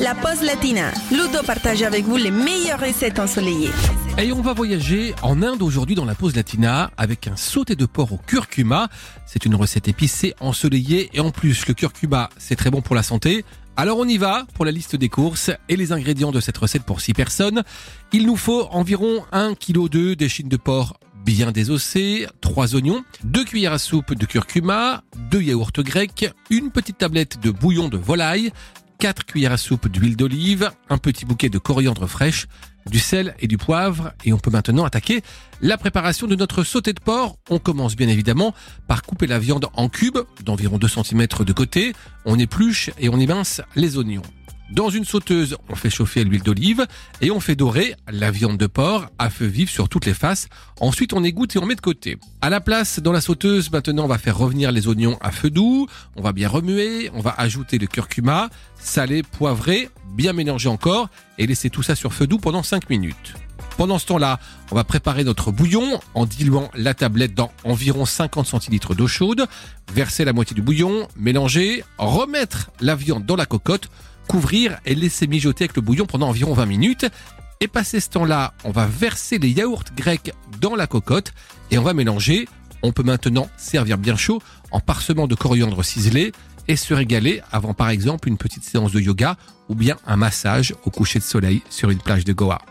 La pause latina. Ludo partage avec vous les meilleures recettes ensoleillées. Et on va voyager en Inde aujourd'hui dans la pause latina avec un sauté de porc au curcuma. C'est une recette épicée, ensoleillée et en plus le curcuma c'est très bon pour la santé. Alors on y va pour la liste des courses et les ingrédients de cette recette pour 6 personnes. Il nous faut environ 1 kg de d'échine de porc bien désossé, 3 oignons, 2 cuillères à soupe de curcuma, 2 yaourts grecs, une petite tablette de bouillon de volaille, 4 cuillères à soupe d'huile d'olive, un petit bouquet de coriandre fraîche, du sel et du poivre et on peut maintenant attaquer la préparation de notre sauté de porc. On commence bien évidemment par couper la viande en cubes d'environ 2 cm de côté, on épluche et on émince les oignons. Dans une sauteuse, on fait chauffer l'huile d'olive et on fait dorer la viande de porc à feu vif sur toutes les faces. Ensuite, on égoutte et on met de côté. À la place, dans la sauteuse, maintenant, on va faire revenir les oignons à feu doux. On va bien remuer. On va ajouter le curcuma, salé, poivré, bien mélanger encore et laisser tout ça sur feu doux pendant 5 minutes. Pendant ce temps-là, on va préparer notre bouillon en diluant la tablette dans environ 50 centilitres d'eau chaude, verser la moitié du bouillon, mélanger, remettre la viande dans la cocotte, couvrir et laisser mijoter avec le bouillon pendant environ 20 minutes. Et passé ce temps-là, on va verser les yaourts grecs dans la cocotte et on va mélanger. On peut maintenant servir bien chaud en parsemant de coriandre ciselé et se régaler avant par exemple une petite séance de yoga ou bien un massage au coucher de soleil sur une plage de Goa.